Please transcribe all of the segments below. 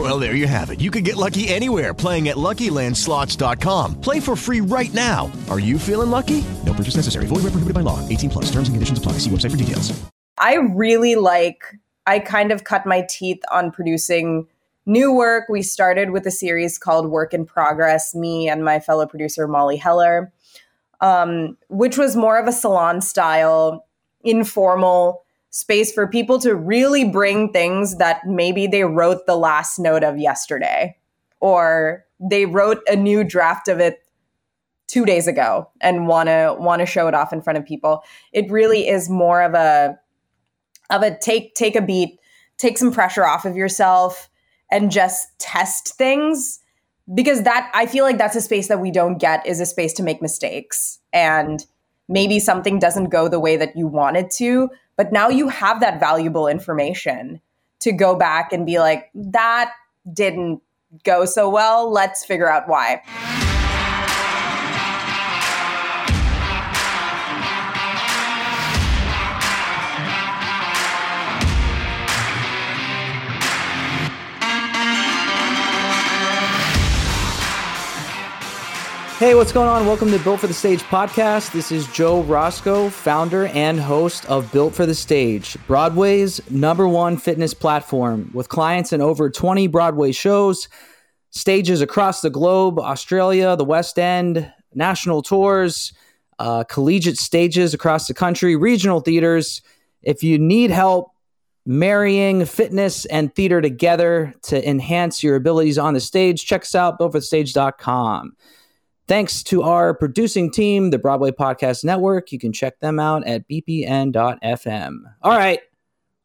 Well, there you have it. You can get lucky anywhere playing at LuckyLandSlots.com. Play for free right now. Are you feeling lucky? No purchase necessary. Void where prohibited by law. 18 plus. Terms and conditions apply. See website for details. I really like. I kind of cut my teeth on producing new work. We started with a series called Work in Progress, me and my fellow producer, Molly Heller, um, which was more of a salon style, informal space for people to really bring things that maybe they wrote the last note of yesterday or they wrote a new draft of it two days ago and want to want to show it off in front of people. It really is more of a of a take take a beat take some pressure off of yourself and just test things because that I feel like that's a space that we don't get is a space to make mistakes. And maybe something doesn't go the way that you wanted to but now you have that valuable information to go back and be like that didn't go so well. Let's figure out why Hey, what's going on? Welcome to Built for the Stage podcast. This is Joe Roscoe, founder and host of Built for the Stage, Broadway's number one fitness platform with clients in over 20 Broadway shows, stages across the globe, Australia, the West End, national tours, uh, collegiate stages across the country, regional theaters. If you need help marrying fitness and theater together to enhance your abilities on the stage, check us out, builtforthestage.com. Thanks to our producing team, the Broadway Podcast Network. You can check them out at bpn.fm. All right,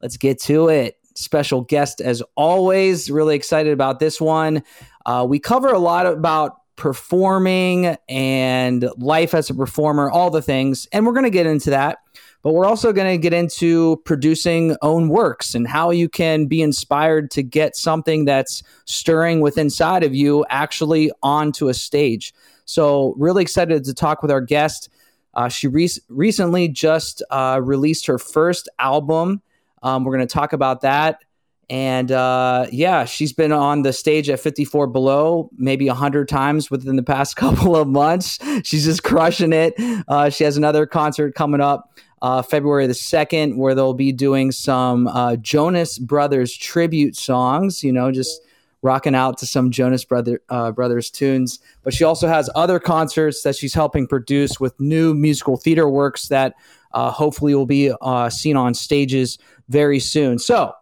let's get to it. Special guest, as always. Really excited about this one. Uh, we cover a lot about performing and life as a performer, all the things, and we're going to get into that. But we're also going to get into producing own works and how you can be inspired to get something that's stirring within inside of you actually onto a stage. So, really excited to talk with our guest. Uh, she re- recently just uh, released her first album. Um, we're going to talk about that. And uh, yeah, she's been on the stage at 54 Below maybe 100 times within the past couple of months. She's just crushing it. Uh, she has another concert coming up uh, February the 2nd where they'll be doing some uh, Jonas Brothers tribute songs, you know, just rocking out to some Jonas Brother, uh, Brothers tunes. But she also has other concerts that she's helping produce with new musical theater works that uh, hopefully will be uh, seen on stages very soon. So,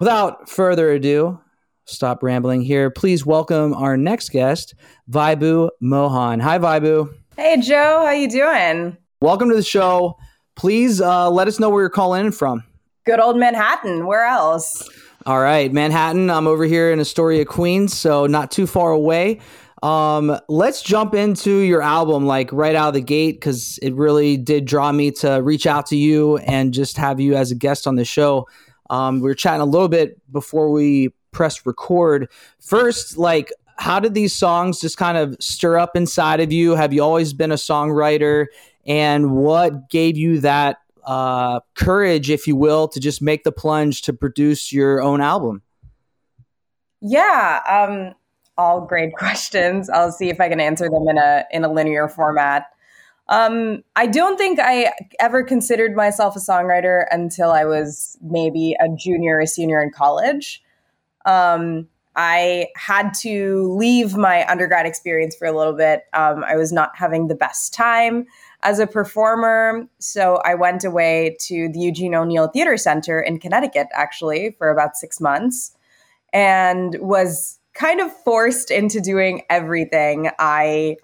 without further ado, stop rambling here. Please welcome our next guest, Vibhu Mohan. Hi, Vibhu. Hey, Joe. How you doing? Welcome to the show. Please uh, let us know where you're calling in from. Good old Manhattan. Where else? All right, Manhattan. I'm over here in Astoria, Queens, so not too far away. Um, let's jump into your album like right out of the gate because it really did draw me to reach out to you and just have you as a guest on the show. Um, we were chatting a little bit before we pressed record. First, like, how did these songs just kind of stir up inside of you? Have you always been a songwriter? And what gave you that uh, courage, if you will, to just make the plunge to produce your own album? Yeah, um, all great questions. I'll see if I can answer them in a in a linear format. Um, I don't think I ever considered myself a songwriter until I was maybe a junior or senior in college. Um, I had to leave my undergrad experience for a little bit. Um, I was not having the best time. As a performer. So I went away to the Eugene O'Neill Theater Center in Connecticut, actually, for about six months and was kind of forced into doing everything. I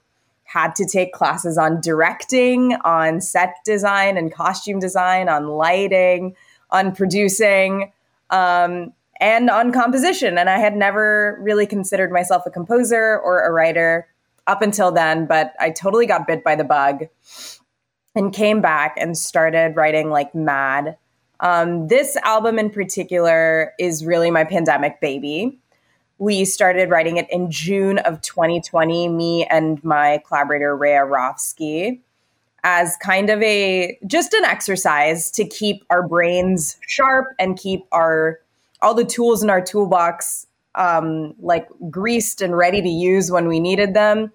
had to take classes on directing, on set design and costume design, on lighting, on producing, um, and on composition. And I had never really considered myself a composer or a writer up until then, but I totally got bit by the bug and came back and started writing like mad. Um, this album in particular is really my pandemic baby. We started writing it in June of 2020, me and my collaborator, Rhea Rofsky, as kind of a just an exercise to keep our brains sharp and keep our all the tools in our toolbox um, like greased and ready to use when we needed them.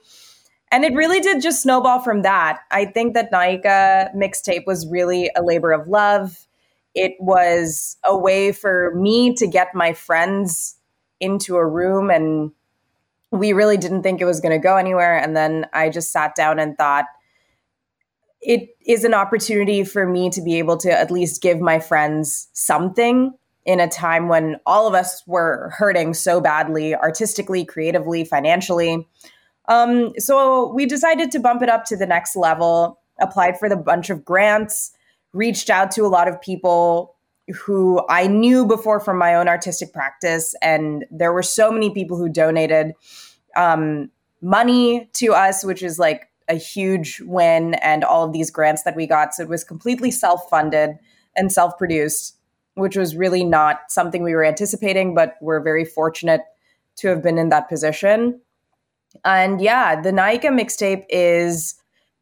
And it really did just snowball from that. I think that Nayika mixtape was really a labor of love. It was a way for me to get my friends into a room, and we really didn't think it was going to go anywhere. And then I just sat down and thought, it is an opportunity for me to be able to at least give my friends something in a time when all of us were hurting so badly, artistically, creatively, financially. Um, so we decided to bump it up to the next level, applied for the bunch of grants, reached out to a lot of people who I knew before from my own artistic practice. And there were so many people who donated um, money to us, which is like a huge win, and all of these grants that we got. So it was completely self funded and self produced which was really not something we were anticipating, but we're very fortunate to have been in that position. And yeah, the Nayika mixtape is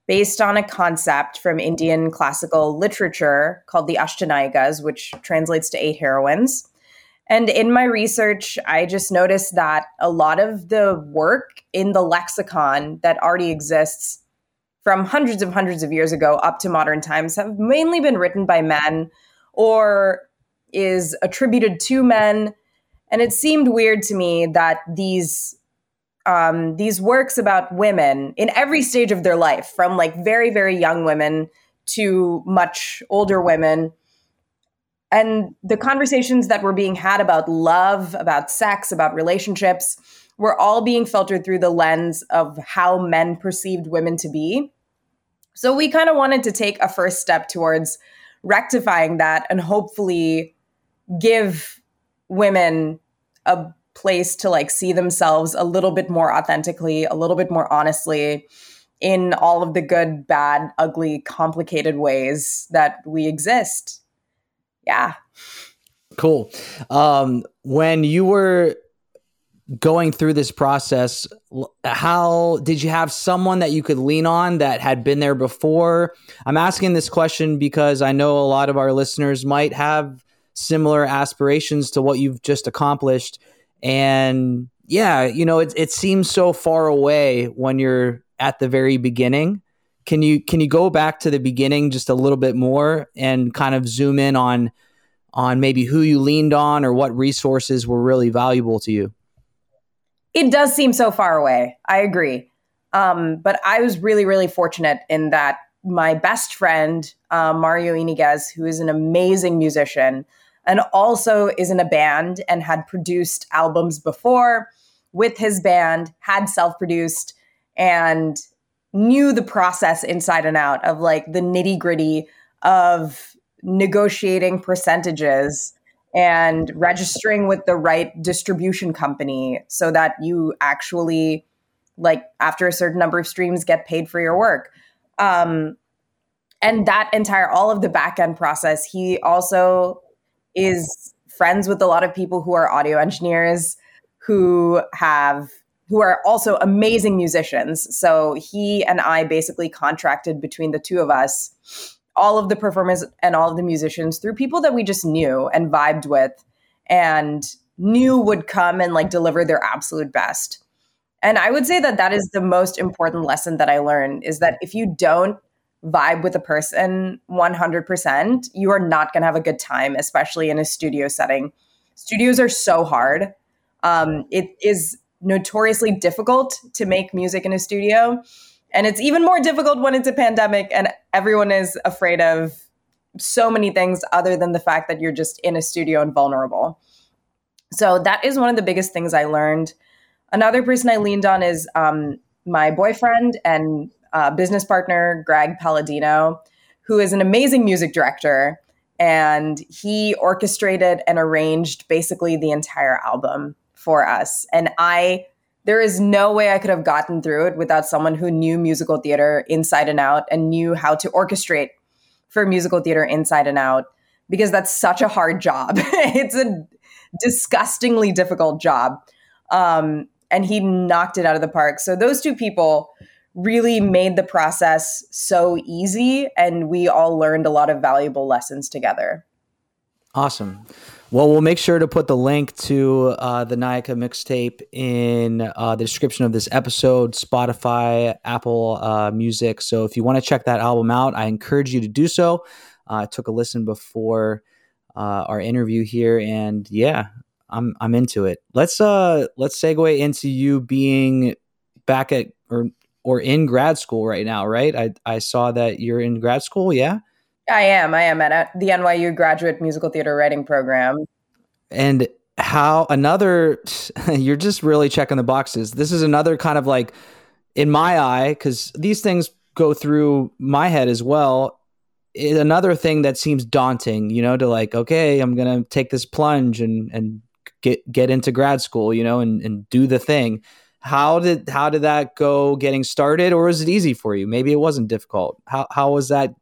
based on a concept from Indian classical literature called the Ashtanayikas, which translates to eight heroines. And in my research, I just noticed that a lot of the work in the lexicon that already exists from hundreds of hundreds of years ago up to modern times have mainly been written by men or is attributed to men. And it seemed weird to me that these um, these works about women in every stage of their life, from like very, very young women to much older women, and the conversations that were being had about love, about sex, about relationships, were all being filtered through the lens of how men perceived women to be. So we kind of wanted to take a first step towards rectifying that and hopefully give women a place to like see themselves a little bit more authentically, a little bit more honestly in all of the good, bad, ugly, complicated ways that we exist. Yeah. Cool. Um, when you were going through this process, how did you have someone that you could lean on that had been there before? I'm asking this question because I know a lot of our listeners might have similar aspirations to what you've just accomplished. And yeah, you know, it, it seems so far away when you're at the very beginning. Can you can you go back to the beginning just a little bit more and kind of zoom in on on maybe who you leaned on or what resources were really valuable to you? It does seem so far away. I agree. Um, but I was really, really fortunate in that my best friend, uh, Mario Iniguez, who is an amazing musician, and also is in a band and had produced albums before with his band, had self produced, and knew the process inside and out of like the nitty gritty of negotiating percentages and registering with the right distribution company so that you actually like after a certain number of streams get paid for your work. Um and that entire all of the back end process he also is friends with a lot of people who are audio engineers who have who are also amazing musicians. So he and I basically contracted between the two of us all of the performers and all of the musicians through people that we just knew and vibed with and knew would come and like deliver their absolute best. And I would say that that is the most important lesson that I learned is that if you don't vibe with a person 100%, you are not going to have a good time, especially in a studio setting. Studios are so hard. Um, it is notoriously difficult to make music in a studio. And it's even more difficult when it's a pandemic and everyone is afraid of so many things other than the fact that you're just in a studio and vulnerable. So that is one of the biggest things I learned. Another person I leaned on is um, my boyfriend and uh, business partner, Greg Palladino, who is an amazing music director. And he orchestrated and arranged basically the entire album for us. And I, there is no way I could have gotten through it without someone who knew musical theater inside and out and knew how to orchestrate for musical theater inside and out because that's such a hard job. it's a disgustingly difficult job. Um, and he knocked it out of the park. So those two people really made the process so easy and we all learned a lot of valuable lessons together. Awesome. Well, we'll make sure to put the link to uh, the Nayika mixtape in uh, the description of this episode, Spotify, Apple uh, Music. So if you want to check that album out, I encourage you to do so. Uh, I took a listen before uh, our interview here, and yeah, I'm I'm into it. Let's uh let's segue into you being back at or or in grad school right now, right? I I saw that you're in grad school, yeah. I am. I am at uh, the NYU Graduate Musical Theater Writing Program. And how another, you're just really checking the boxes. This is another kind of like, in my eye, because these things go through my head as well. another thing that seems daunting, you know, to like, okay, I'm gonna take this plunge and and get get into grad school, you know, and and do the thing. How did how did that go getting started, or was it easy for you? Maybe it wasn't difficult. How how was that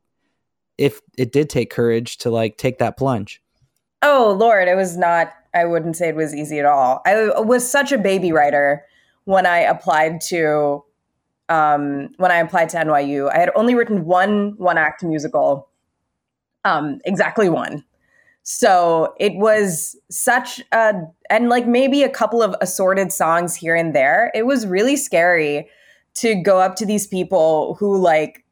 if it did take courage to like take that plunge? Oh Lord, it was not. I wouldn't say it was easy at all. I was such a baby writer when I applied to um, when I applied to NYU. I had only written one one act musical, um, exactly one. So it was such a and like maybe a couple of assorted songs here and there. It was really scary to go up to these people who like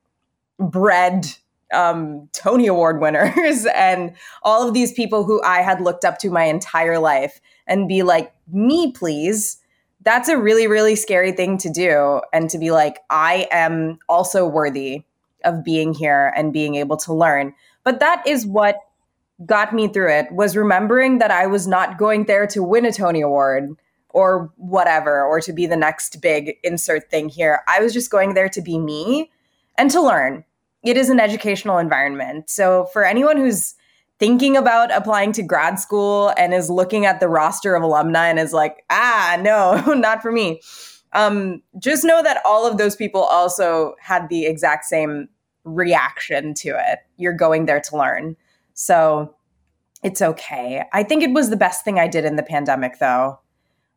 bred um, Tony Award winners and all of these people who I had looked up to my entire life and be like, me, please. That's a really, really scary thing to do. And to be like, I am also worthy of being here and being able to learn. But that is what got me through it was remembering that I was not going there to win a Tony Award or whatever, or to be the next big insert thing here. I was just going there to be me and to learn it is an educational environment. So for anyone who's thinking about applying to grad school and is looking at the roster of alumni and is like, ah, no, not for me. Um, just know that all of those people also had the exact same reaction to it. You're going there to learn. So it's okay. I think it was the best thing I did in the pandemic, though.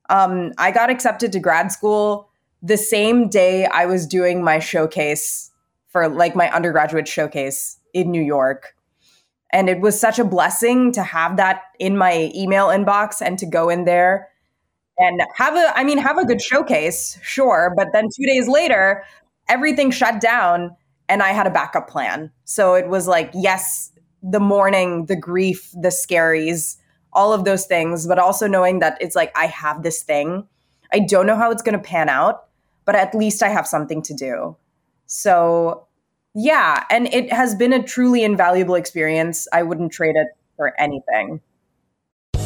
Um, I got accepted to grad school the same day I was doing my showcase for like my undergraduate showcase in New York. And it was such a blessing to have that in my email inbox and to go in there and have a I mean have a good showcase, sure, but then 2 days later everything shut down and I had a backup plan. So it was like yes, the mourning, the grief, the scaries, all of those things, but also knowing that it's like I have this thing. I don't know how it's going to pan out, but at least I have something to do. So yeah, and it has been a truly invaluable experience. I wouldn't trade it for anything.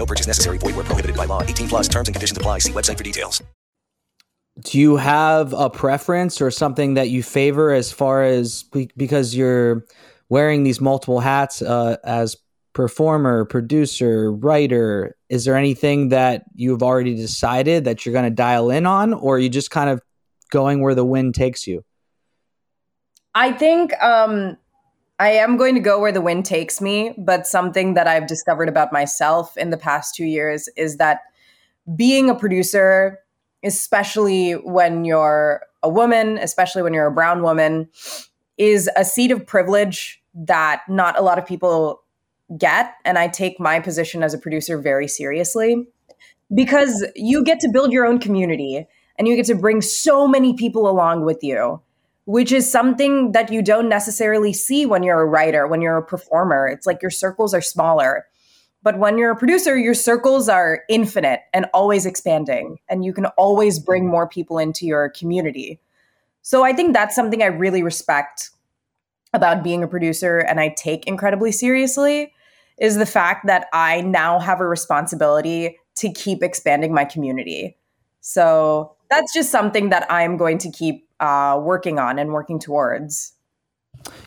No purchase necessary. Void where prohibited by law. 18 plus terms and conditions apply. See website for details. Do you have a preference or something that you favor as far as because you're wearing these multiple hats uh, as performer, producer, writer, is there anything that you've already decided that you're going to dial in on, or are you just kind of going where the wind takes you? I think um, I am going to go where the wind takes me, but something that I've discovered about myself in the past two years is that being a producer, especially when you're a woman, especially when you're a brown woman, is a seat of privilege that not a lot of people get. And I take my position as a producer very seriously because you get to build your own community and you get to bring so many people along with you, which is something that you don't necessarily see when you're a writer, when you're a performer. It's like your circles are smaller. But when you're a producer, your circles are infinite and always expanding, and you can always bring more people into your community. So I think that's something I really respect about being a producer and I take incredibly seriously is the fact that I now have a responsibility to keep expanding my community. So that's just something that I'm going to keep uh, working on and working towards.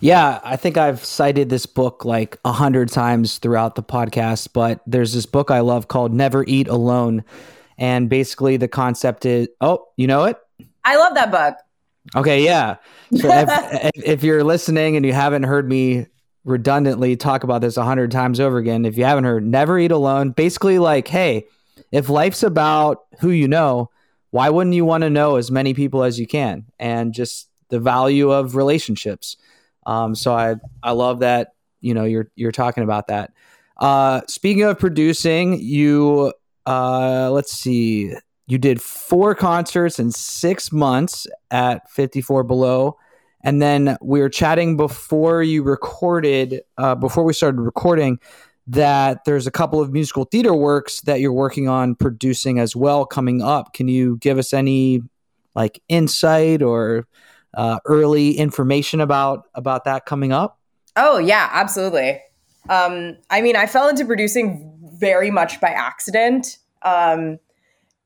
Yeah, I think I've cited this book like a hundred times throughout the podcast, but there's this book I love called Never Eat Alone. And basically, the concept is oh, you know it? I love that book. Okay, yeah. So if, if you're listening and you haven't heard me redundantly talk about this a hundred times over again, if you haven't heard, never eat alone. Basically, like, hey, if life's about who you know, why wouldn't you want to know as many people as you can? And just the value of relationships. Um, so I I love that you know you're you're talking about that. Uh, speaking of producing, you uh, let's see, you did four concerts in six months at 54 Below. And then we were chatting before you recorded, uh, before we started recording, that there's a couple of musical theater works that you're working on producing as well coming up. Can you give us any like insight or uh, early information about about that coming up? Oh yeah, absolutely. Um, I mean, I fell into producing very much by accident. Um,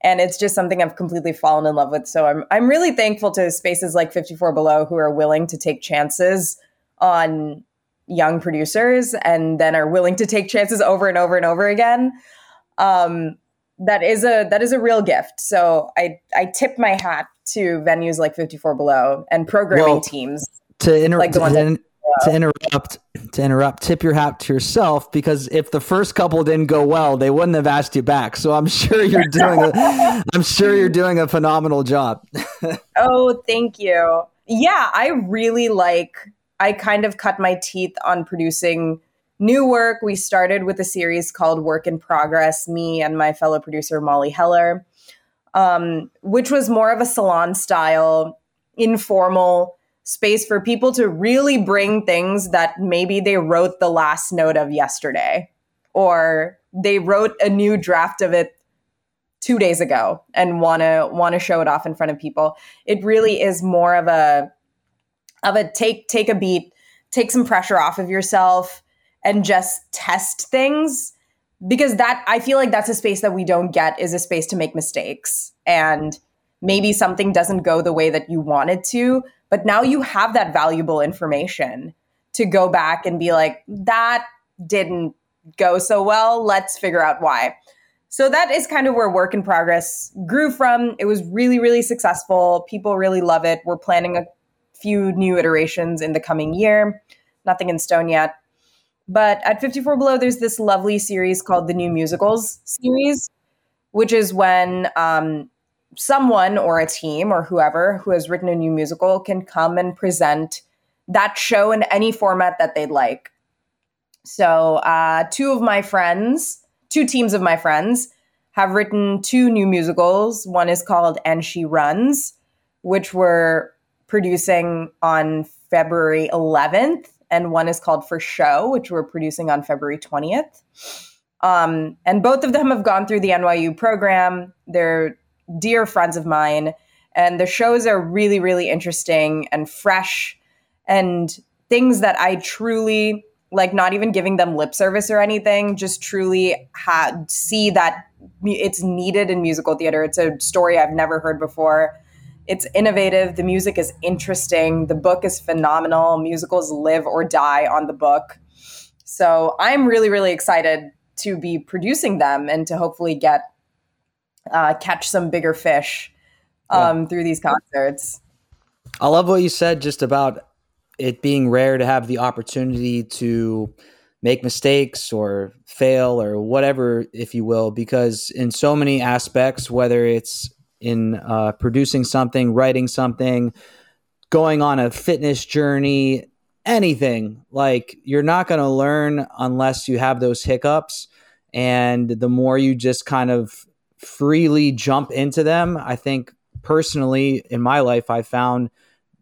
and it's just something I've completely fallen in love with. So I'm I'm really thankful to spaces like 54 Below who are willing to take chances on young producers and then are willing to take chances over and over and over again. Um, that is a that is a real gift. So I I tip my hat to venues like 54 Below and programming Well, teams. to inter- Like to, in- to interrupt to interrupt tip your hat to yourself because if the first couple didn't go well they wouldn't have asked you back so i'm sure you're doing a, i'm sure you're doing a phenomenal job Oh, thank you. Yeah, I really like, I kind of cut my teeth on producing new work. We started with a series called Work in Progress, me and my fellow producer, Molly Heller, um, which was more of a salon style, informal space for people to really bring things that maybe they wrote the last note of yesterday or they wrote a new draft of it two days ago and want to want to show it off in front of people it really is more of a of a take take a beat take some pressure off of yourself and just test things because that i feel like that's a space that we don't get is a space to make mistakes and maybe something doesn't go the way that you want it to but now you have that valuable information to go back and be like that didn't go so well let's figure out why so that is kind of where work in progress grew from. It was really, really successful. People really love it. We're planning a few new iterations in the coming year. Nothing in stone yet. But at 54 Below, there's this lovely series called the New Musicals series, which is when um, someone or a team or whoever who has written a new musical can come and present that show in any format that they'd like. So, uh, two of my friends, two teams of my friends, have written two new musicals. One is called And She Runs, which we're producing on February 11th, and one is called For Show, which we're producing on February 20th. Um, and both of them have gone through the NYU program. They're dear friends of mine, and the shows are really, really interesting and fresh and things that I truly like not even giving them lip service or anything just truly had see that it's needed in musical theater it's a story i've never heard before It's innovative. The music is interesting. The book is phenomenal. Musicals live or die on the book. So I'm really, really excited to be producing them and to hopefully get uh, catch some bigger fish um, yeah. through these concerts. I love what you said just about it being rare to have the opportunity to make mistakes or fail or whatever, if you will, because in so many aspects, whether it's in uh, producing something, writing something, going on a fitness journey, anything, like you're not going to learn unless you have those hiccups. And the more you just kind of freely jump into them, I think personally in my life, I found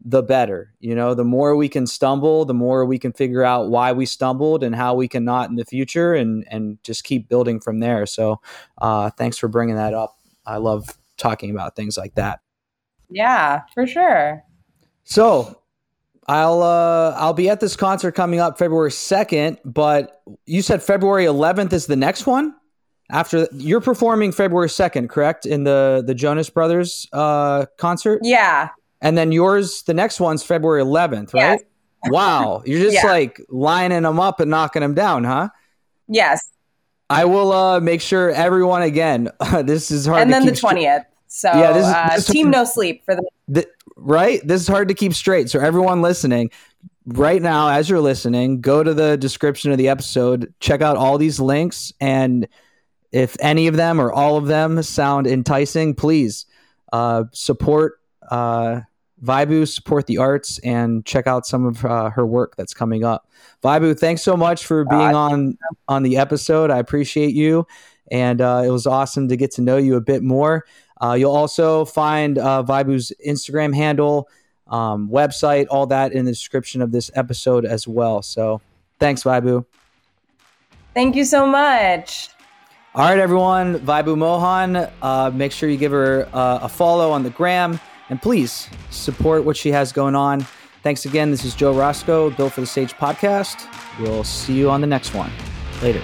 the better. You know, the more we can stumble, the more we can figure out why we stumbled and how we can not in the future, and and just keep building from there. So, uh, thanks for bringing that up. I love talking about things like that. Yeah, for sure. So, I'll uh, I'll be at this concert coming up February second, but you said February eleventh is the next one. After you're performing February second, correct? In the the Jonas Brothers uh, concert. Yeah, and then yours, the next one's February 11th, right? Yes. Wow. You're just yeah. like lining them up and knocking them down, huh? Yes. I will uh, make sure everyone again. this is hard. And then the 20th. So yeah, this is, uh, this team no sleep for the-, the right. This is hard to keep straight. So everyone listening, right now, as you're listening, go to the description of the episode, check out all these links, and if any of them or all of them sound enticing, please uh, support uh, Vibhu, support the arts, and check out some of uh, her work that's coming up. Vibhu, thanks so much for being on on the episode. I appreciate you, and uh, it was awesome to get to know you a bit more. Uh, you'll also find uh, Vibhu's Instagram handle, um, website, all that in the description of this episode as well. So, thanks, Vibhu. Thank you so much. All right, everyone. Vibhu Mohan. Uh, make sure you give her uh, a follow on the gram. And please support what she has going on. Thanks again. This is Joe Roscoe, Built for the Stage podcast. We'll see you on the next one. Later.